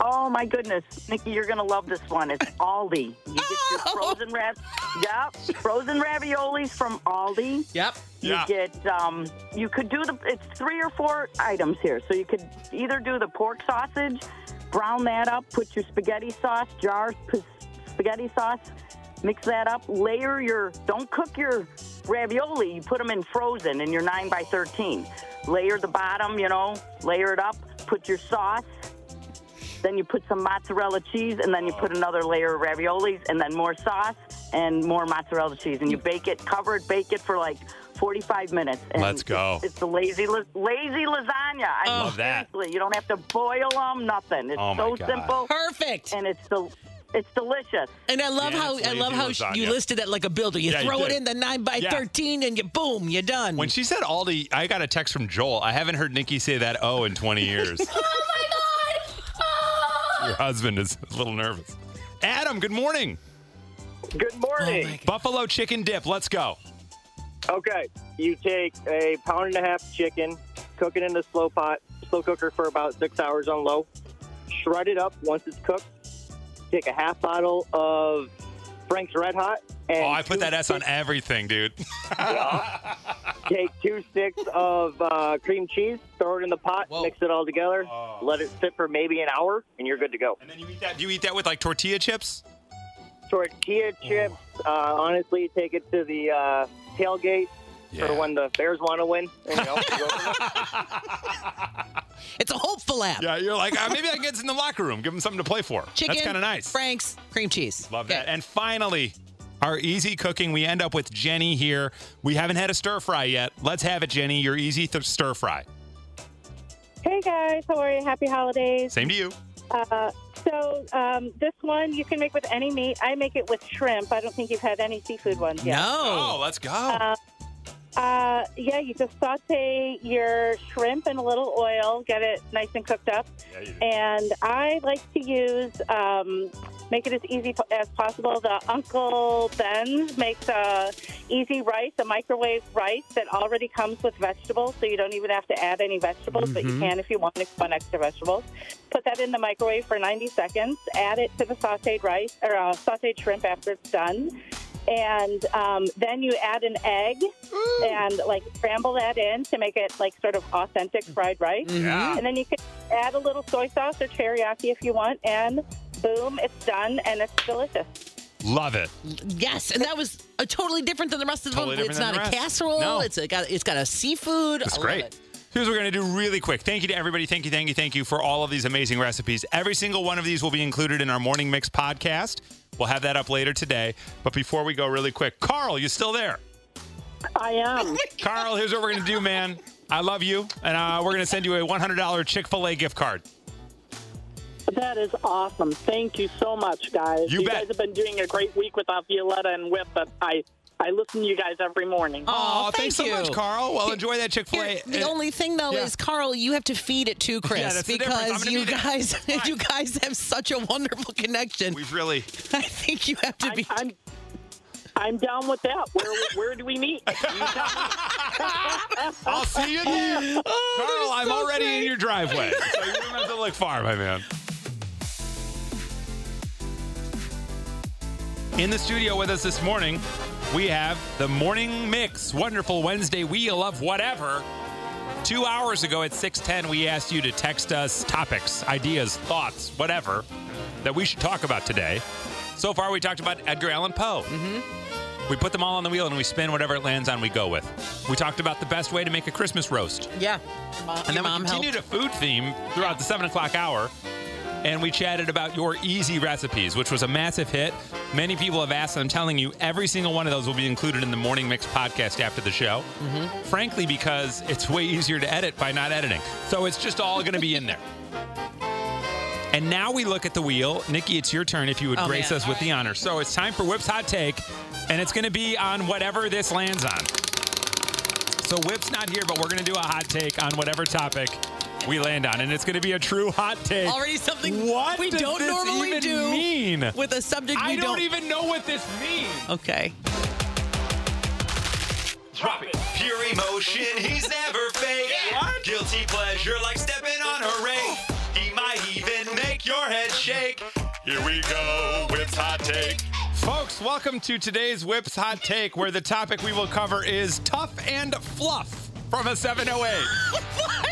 Oh my goodness, Nikki, you're gonna love this one. It's Aldi. You get your frozen rav, yep, frozen raviolis from Aldi. Yep. You Yeah. get, um, you could do the. It's three or four items here, so you could either do the pork sausage, brown that up, put your spaghetti sauce, jar p- spaghetti sauce, mix that up, layer your. Don't cook your ravioli. You put them in frozen in your nine by thirteen. Layer the bottom, you know, layer it up. Put your sauce. Then you put some mozzarella cheese, and then you put another layer of raviolis, and then more sauce and more mozzarella cheese, and you bake it, cover it, bake it for like 45 minutes. And Let's go. It's, it's the lazy, lazy lasagna. I mean, Love that. you don't have to boil them, nothing. It's Oh, so God. simple, Perfect. and it's del- it's delicious. And I love Yeah, how it's I love lazy how you lasagna. listed that like a builder. You Yeah, you throw it did. in the nine by Yeah. thirteen, and you boom, you're done. When she said Aldi, I got a text from Joel. I haven't heard Nikki say that O in 20 years. oh my god! Ah. Your husband is a little nervous. Adam, good morning. Good morning. Oh Buffalo chicken dip. Let's go. Okay, you take a pound and a half chicken, cook it in a slow pot, slow cooker for about six hours on low. Shred it up once it's cooked. Take a half bottle of Frank's Red Hot. And Oh, I put that S on everything, dude. Take two sticks of uh, cream cheese, throw it in the pot, mix it all together, let it sit for maybe an hour, and you're good to go. And then you eat that. Do you eat that with like tortilla chips? Tortilla chips. Uh, honestly, take it to the uh, tailgate for when the Bears want to win. You know, go from there. It's a hopeful app. Yeah, you're like, uh, maybe I can get in the locker room, give them something to play for. Chicken, That's kind of nice. Frank's, cream cheese. Love that. And finally, our easy cooking. We end up with Jenny here. We haven't had a stir fry yet. Let's have it, Jenny. Your easy th- stir fry. Hey guys, how are you? Happy holidays. Same to you. Uh, so um, this one you can make with any meat. I make it with shrimp. I don't think you've had any seafood ones yet. Oh, let's go. Uh, uh, yeah, you just saute your shrimp in a little oil, get it nice and cooked up. and I like to use, um, make it as easy as possible. The Uncle Ben's makes a easy rice, a microwave rice that already comes with vegetables, so you don't even have to add any vegetables, but you Mhm. can if you want, to want extra vegetables. Put that in the microwave for 90 seconds. Add it to the sautéed rice or uh, sautéed shrimp after it's done. And um, then you add an egg mm. and like scramble that in to make it like sort of authentic fried rice. Mm-hmm. Yeah. And then you can add a little soy sauce or teriyaki if you want, and boom, it's done and it's delicious. Love it. Yes, and that was a totally different than the rest of Totally them. It's not the a rest. casserole. No. It's a, got it's got a seafood. It's great. it. Here's what we're going to do really quick. Thank you to everybody. Thank you, thank you, thank you for all of these amazing recipes. Every single one of these will be included in our Morning Mix podcast. We'll have that up later today. But before we go, really quick, Carl, you still there? I am. Carl, here's what we're going to do, man. I love you, and uh, we're going to send you a $100 Chick fil A gift card. That is awesome. Thank you so much, guys. You bet. guys have been doing a great week without Violetta and Whip, but I I listen to you guys every morning. Oh, thanks so thank much, you. Carl. Well, enjoy that Chick fil A. Here, the uh, only thing though yeah. is, Carl, you have to feed it to Chris Yeah, that's the difference. I'm because gonna you be there. guys, you guys have such a wonderful connection. We've really. I think you have to be. I'm, I'm down with that. Where where do we meet? I'll see you there. Oh, Carl, I'm already in your driveway. So you don't have to look far, my man. In the studio with us this morning, we have the Morning Mix, wonderful Wednesday wheel of whatever. Two hours ago at 610, we asked you to text us topics, ideas, thoughts, whatever, that we should talk about today. So far, we talked about Edgar Allan Poe. Mm-hmm. We put them all on the wheel and we spin whatever it lands on, we go with. We talked about the best way to make a Christmas roast. Yeah. And then we continued a food theme throughout the seven o'clock hour. And we chatted about your easy recipes, which was a massive hit. Many people have asked, and I'm telling you, every single one of those will be included in the Morning Mix podcast after the show. Mm-hmm. Frankly, because it's way easier to edit by not editing. So it's just all going to be in there. And now we look at the wheel. Nikki, it's your turn if you would Oh, grace man. us with the honor. So it's time for Whip's Hot Take, and it's going to be on whatever this lands on. So Whip's not here, but we're going to do a hot take on whatever topic we land on, and it's going to be a true hot take. Already something What we don't this normally even do mean? with a subject we I don't don't even know what this means. Okay. Drop it. Pure emotion, he's never fake. Guilty pleasure like stepping on a rake. He might even make your head shake. Here we go, Whip's Hot Take. Folks, welcome to today's Whip's Hot Take, where the topic we will cover is tough and fluff from a 708.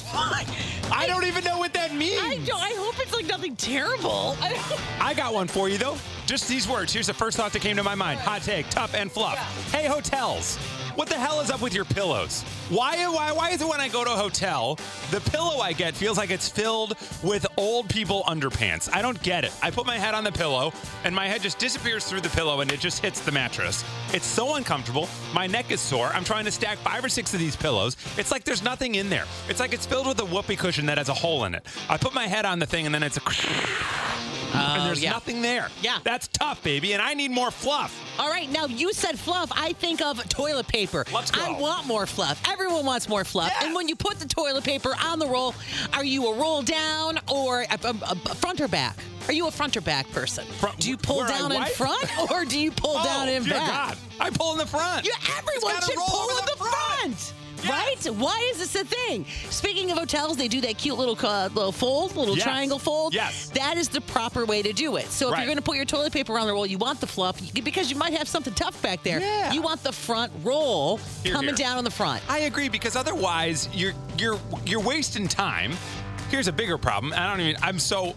what? I don't even know what that means. I don't. I hope it's like nothing terrible. I I got one for you, though. Just these words. Here's the first thought that came to my mind. Hot take, tough and fluff. Hey, hotels. What the hell is up with your pillows? Why, why, why is it when I go to a hotel, the pillow I get feels like it's filled with old people underpants? I don't get it. I put my head on the pillow, and my head just disappears through the pillow, and it just hits the mattress. It's so uncomfortable. My neck is sore. I'm trying to stack five or six of these pillows. It's like there's nothing in there. It's like it's filled with a whoopee cushion that has a hole in it. I put my head on the thing, and then it's a. Um, and there's yeah. nothing there. Yeah. That's tough, baby, and I need more fluff. All right, now you said fluff. I think of toilet paper. Let's go. I want more fluff. Everyone wants more fluff. And when you put the toilet paper on the roll, are you a roll down or a, a- a front or back? Are you a front or back person? do you pull down in front or do you pull Oh, down in dear back? God. I pull in the front. Yeah, everyone should pull in the the front. Right? Why is this a thing? Speaking of hotels, they do that cute little uh, little fold, little Yes. triangle fold. Yes. That is the proper way to do it. So if Right. you're going to put your toilet paper on the roll, you want the fluff because you might have something tough back there. Yeah. You want the front roll Here, coming here. down on the front. I agree because otherwise you're you're you're wasting time. Here's a bigger problem. I don't even. I'm so.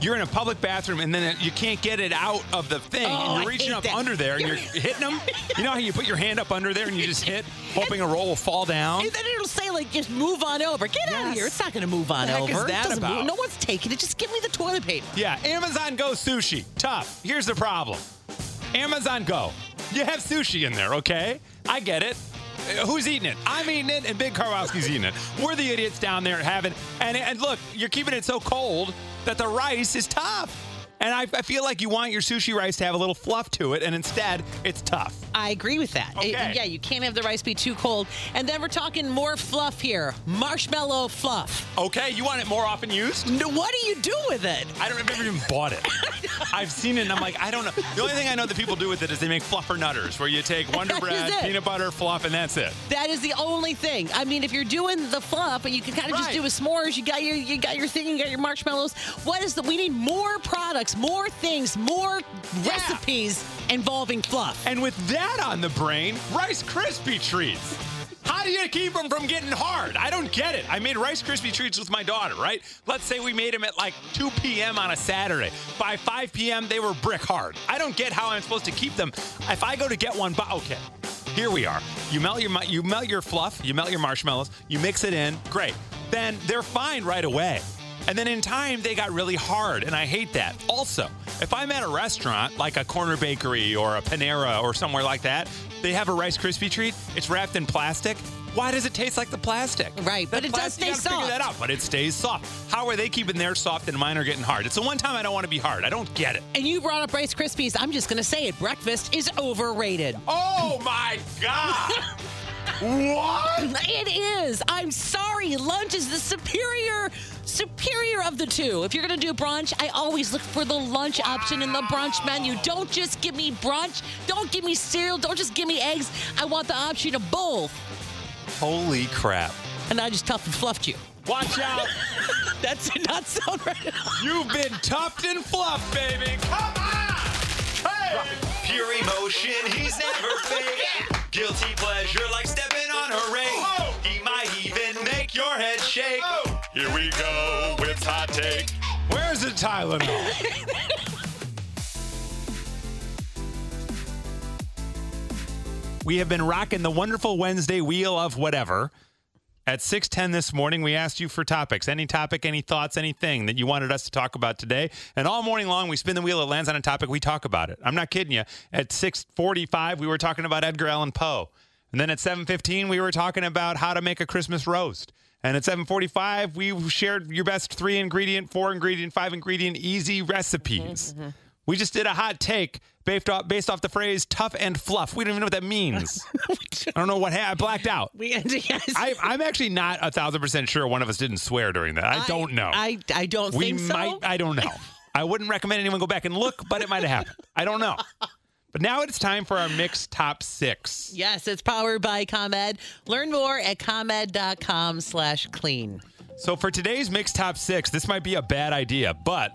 You're in a public bathroom and then you can't get it out of the thing, Oh, and you're reaching up that. under there and you're hitting them. You know how you put your hand up under there and you just hit, hoping a roll will fall down. And then it'll say like, just move on over. Get out of here. It's not going to move on over. is that about? move. No one's taking it. Just give me the toilet paper. Yeah, Amazon Go sushi. Tough. Here's the problem Amazon Go. You have sushi in there, okay? I get it. Who's eating it? I'm eating it, and Big Karwowski's eating it. We're the idiots down there having. And, and look, you're keeping it so cold that the rice is tough. And I, I feel like you want your sushi rice to have a little fluff to it, and instead, it's tough. I agree with that. Okay. It- yeah, you can't have the rice be too cold. And then we're talking more fluff here. Marshmallow fluff. Okay, you want it more often used? No, what do you do with it? I don't never even bought it. I've seen it and I'm like, I don't know. The only thing I know that people do with it is they make fluffer nutters where you take Wonder Bread, peanut butter, fluff, and that's it. That is the only thing. I mean, if you're doing the fluff, and you can kind of just do a s'mores, you got your you got your thing, you got your marshmallows. What is the? We need more products, more things, more recipes involving fluff. And with that on the brain, Rice Krispie treats. How do you keep them from getting hard? I don't get it. I made Rice Krispie treats with my daughter, right? Let's say we made them at like 2 p.m. on a Saturday. By 5 p.m., they were brick hard. I don't get how I'm supposed to keep them. If I go to get one, but okay, here we are. You melt your you melt your fluff, you melt your marshmallows, you mix it in, great. Then they're fine right away. And then in time, they got really hard, and I hate that. Also, if I'm at a restaurant like a corner bakery or a Panera or somewhere like that, they have a Rice Krispie treat. It's wrapped in plastic. Why does it taste like the plastic? Right, but That it does plastic- you stay gotta Figure that soft. out, but it stays soft. How are they keeping theirs soft and mine are getting hard? It's the one time I don't want to be hard. I don't get it. And you brought up Rice Krispies. I'm just going to say it. Breakfast is overrated. Oh my God! what? It is. I'm sorry. Lunch is the superior, superior of the two. If you're going to do brunch, I always look for the lunch option in the brunch menu. Don't just give me brunch. Don't give me cereal. Don't just give me eggs. I want the option of both. Holy crap. And I just tough and fluffed you. Watch out. that did not sound right at all. You've been tucked and fluffed, baby. Come on! Hey! Pure emotion, he's never fake. Guilty pleasure like stepping on a rake. Oh! He might even make your head shake. Oh! Here we go with hot take. Where's the Tylenol? we have been rocking the wonderful Wednesday wheel of whatever. At 6:10 this morning, we asked you for topics. Any topic, any thoughts, anything that you wanted us to talk about today. And all morning long, we spin the wheel. It lands on a topic. We talk about it. I'm not kidding you. At 6:45, we were talking about Edgar Allan Poe. And then at 7:15, we were talking about how to make a Christmas roast. And at 7:45, we shared your best three ingredient, four ingredient, five ingredient easy recipes. Mm-hmm, mm-hmm. We just did a hot take based off, based off the phrase tough and fluff. We don't even know what that means. I don't know what ha- I blacked out. We yes. I, I'm actually not a thousand percent sure one of us didn't swear during that. I, don't know. I, I don't we think so. might. I don't know. I wouldn't recommend anyone go back and look, but it might have happened. I don't know. But now it's time for our mixed top six. Yes, it's powered by ComEd. Learn more at ComEd.com slash clean. So for today's mixed top six, this might be a bad idea, but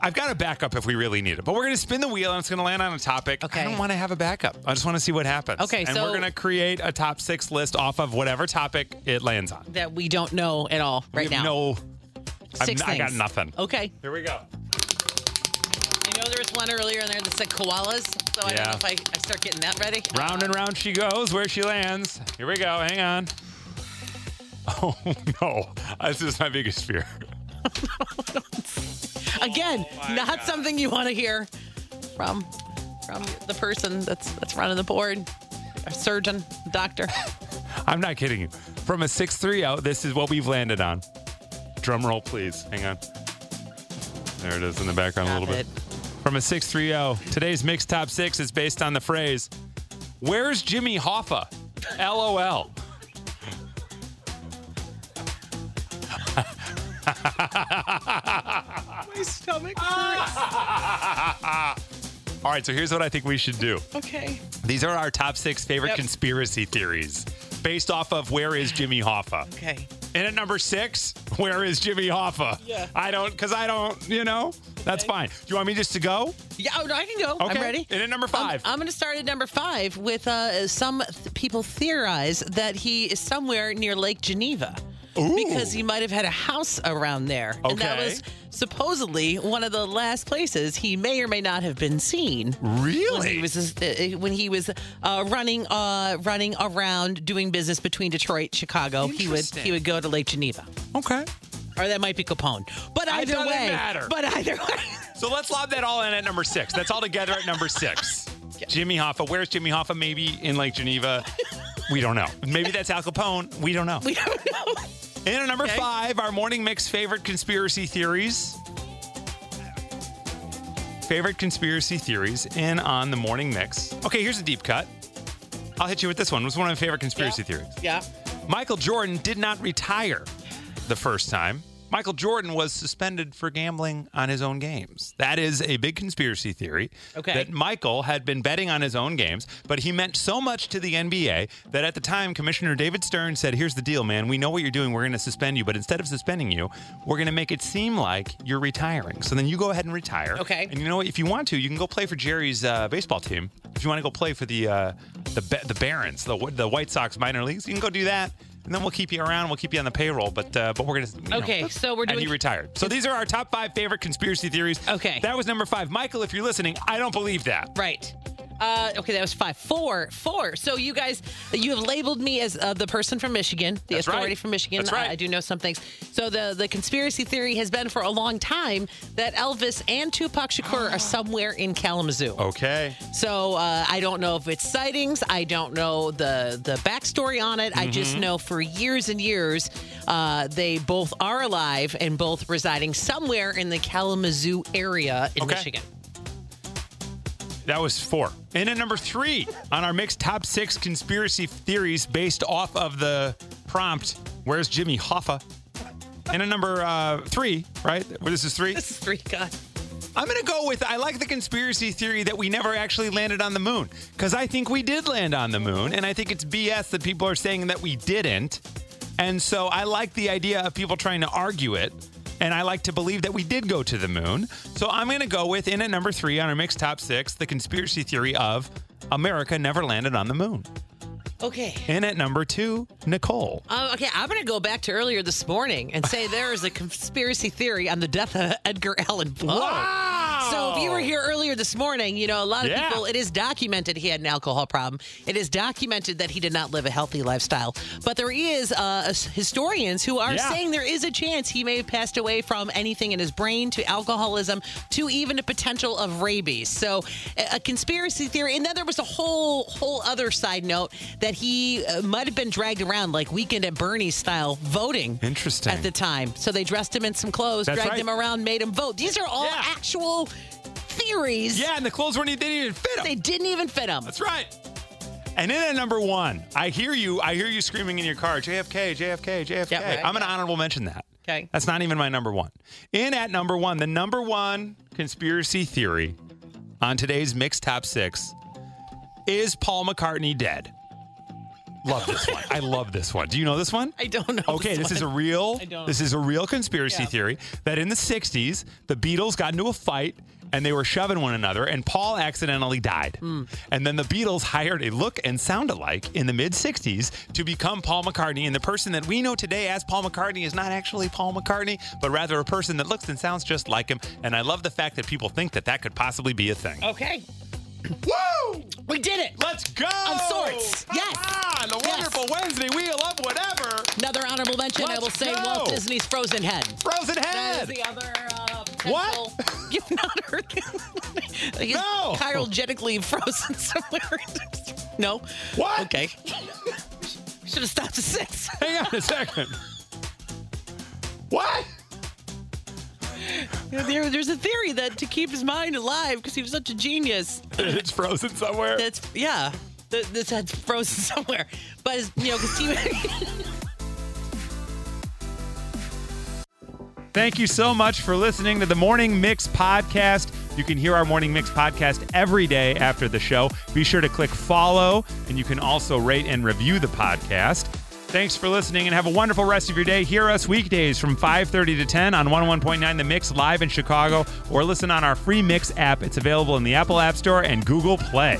I've got a backup if we really need it. But we're going to spin the wheel and it's going to land on a topic. Okay. I don't want to have a backup. I just want to see what happens. Okay, and so- we're going to create a top six list off of whatever topic it lands on. That we don't know at all right now. No, I'm- Six I got things. nothing. Okay. Here we go. I know there was one earlier in there that said koalas, so I don't Yeah. know if I, I start getting that ready. Round and round she goes, where she lands. Here we go. Hang on. Oh no, this is my biggest fear. Again, Oh not something you want to hear from from the person that's that's running the board, a surgeon, doctor. I'm not kidding you. From a six three out, this is what we've landed on. Drum roll, please. Hang on. There it is in the background a little it. bit. From a 630. Today's mixed top six is based on the phrase, Where's Jimmy Hoffa? LOL. My stomach hurts. All right, so here's what I think we should do. Okay. These are our top six favorite Yep. conspiracy theories based off of where is Jimmy Hoffa. Okay. And at number six, where is Jimmy Hoffa? Yeah. I don't, because I don't, you know, that's fine. Do you want me just to go? Yeah, oh, no, I can go. Okay. I'm ready. And at number five. I'm, going to start at number five with uh, some th- people theorize that he is somewhere near Lake Geneva. Because he might have had a house around there. And that was supposedly one of the last places he may or may not have been seen. Really? When he was, uh, when he was uh, running uh, running around doing business between Detroit, Chicago, he would he would go to Lake Geneva. Okay. Or that might be Capone. But either doesn't way, matter. but either way. So let's lob that all in at number six. That's all together at number six. Jimmy Hoffa. Where's Jimmy Hoffa? Maybe in Lake Geneva. We don't know. Maybe that's Al Capone. We don't know. We don't know. And at number five, our morning mix favorite conspiracy theories. Favorite conspiracy theories in on the morning mix. Okay, here's a deep cut. I'll hit you with this one. It was one of my favorite conspiracy theories. Yeah. Michael Jordan did not retire the first time. Michael Jordan was suspended for gambling on his own games. That is a big conspiracy theory. Okay. That Michael had been betting on his own games, but he meant so much to the NBA that at the time, Commissioner David Stern said, Here's the deal, man. We know what you're doing. We're going to suspend you, but instead of suspending you, we're going to make it seem like you're retiring. So then you go ahead and retire. Okay. And you know what? If you want to, you can go play for Jerry's uh, baseball team. If you want to go play for the uh, the the Barons, the the White Sox minor leagues, you can go do that. And then we'll keep you around. We'll keep you on the payroll, but uh, but we're gonna. you know. Okay, so we're And doing- he retired. So these are our top five favorite conspiracy theories. Okay. That was number five. Michael, if you're listening, I don't believe that. Right. Uh, okay, that was five. Four. Four. So you guys, you have labeled me as uh, the person from Michigan, the That's authority right. from Michigan. That's right. I, I do know some things. So the the conspiracy theory has been for a long time that Elvis and Tupac Shakur are somewhere in Kalamazoo. Okay. So uh, I don't know if it's sightings. I don't know the the backstory on it. I just Mhm. know for years and years, uh, they both are alive and both residing somewhere in the Kalamazoo area in Okay. Michigan. That was four. And at number three on our mixed top six conspiracy theories based off of the prompt, Where's Jimmy Hoffa? And at number uh, three, right? Well, this is three. This is three. God. I'm going to go with I like the conspiracy theory that we never actually landed on the moon because I think we did land on the moon. And I think it's BS that people are saying that we didn't. And so I like the idea of people trying to argue it. And I like to believe that we did go to the moon. So I'm going to go with in at number three on our mixed top six the conspiracy theory of America never landed on the moon. Okay. In at number two, Nicole. Uh, okay, I'm going to go back to earlier this morning and say there is a conspiracy theory on the death of Edgar Allan Poe. Wow. So if you were here earlier this morning, you know, a lot of Yeah. people, it is documented he had an alcohol problem. It is documented that he did not live a healthy lifestyle. But there is uh, s- historians who are Yeah. saying there is a chance he may have passed away from anything in his brain to alcoholism to even a potential of rabies. So a, a conspiracy theory. And then there was a whole, whole other side note that he uh, might have been dragged around like Weekend at Bernie's style voting. Interesting. At the time. So they dressed him in some clothes, That's dragged right. him around, made him vote. These are all actual theories. Yeah, and the clothes weren't even, they didn't even fit him. They didn't even fit him. That's right. And in at number one, I hear you. I hear you screaming in your car, JFK, JFK, JFK. Yeah, right, I'm an honorable mention that. Okay. That's not even my number one. In at number one, the number one conspiracy theory on today's mixed top six is Paul McCartney dead? Love this one. I love this one. Do you know this one? I don't know. Okay, this, is a real I don't. this is a real conspiracy Yeah. theory that in the 60s the Beatles got into a fight and they were shoving one another and Paul accidentally died. Hmm. And then the Beatles hired a look and sound alike in the mid 60s to become Paul McCartney and the person that we know today as Paul McCartney is not actually Paul McCartney but rather a person that looks and sounds just like him and I love the fact that people think that that could possibly be a thing. Okay. Woo! We did it. Let's go! Of sorts. Yes. On a Yes. wonderful Wednesday wheel of whatever. Another honorable mention, I Let's will say go. Walt Disney's Frozen Head. Frozen head. is the other uh, What? You've not heard He's No. Cryogenically frozen somewhere. no. What? Okay. Should have stopped at six. Hang on a second. What? There, there's a theory that to keep his mind alive because he was such a genius. it's frozen somewhere. That's yeah. th- This head's frozen somewhere, but you know, because he. Thank you so much for listening to the Morning Mix podcast. You can hear our Morning Mix podcast every day after the show. Be sure to click follow, and you can also rate and review the podcast. Thanks for listening and have a wonderful rest of your day. Hear us weekdays from 5:30 to 10 on 101.9 The Mix live in Chicago or listen on our free Mix app. It's available in the Apple App Store and Google Play.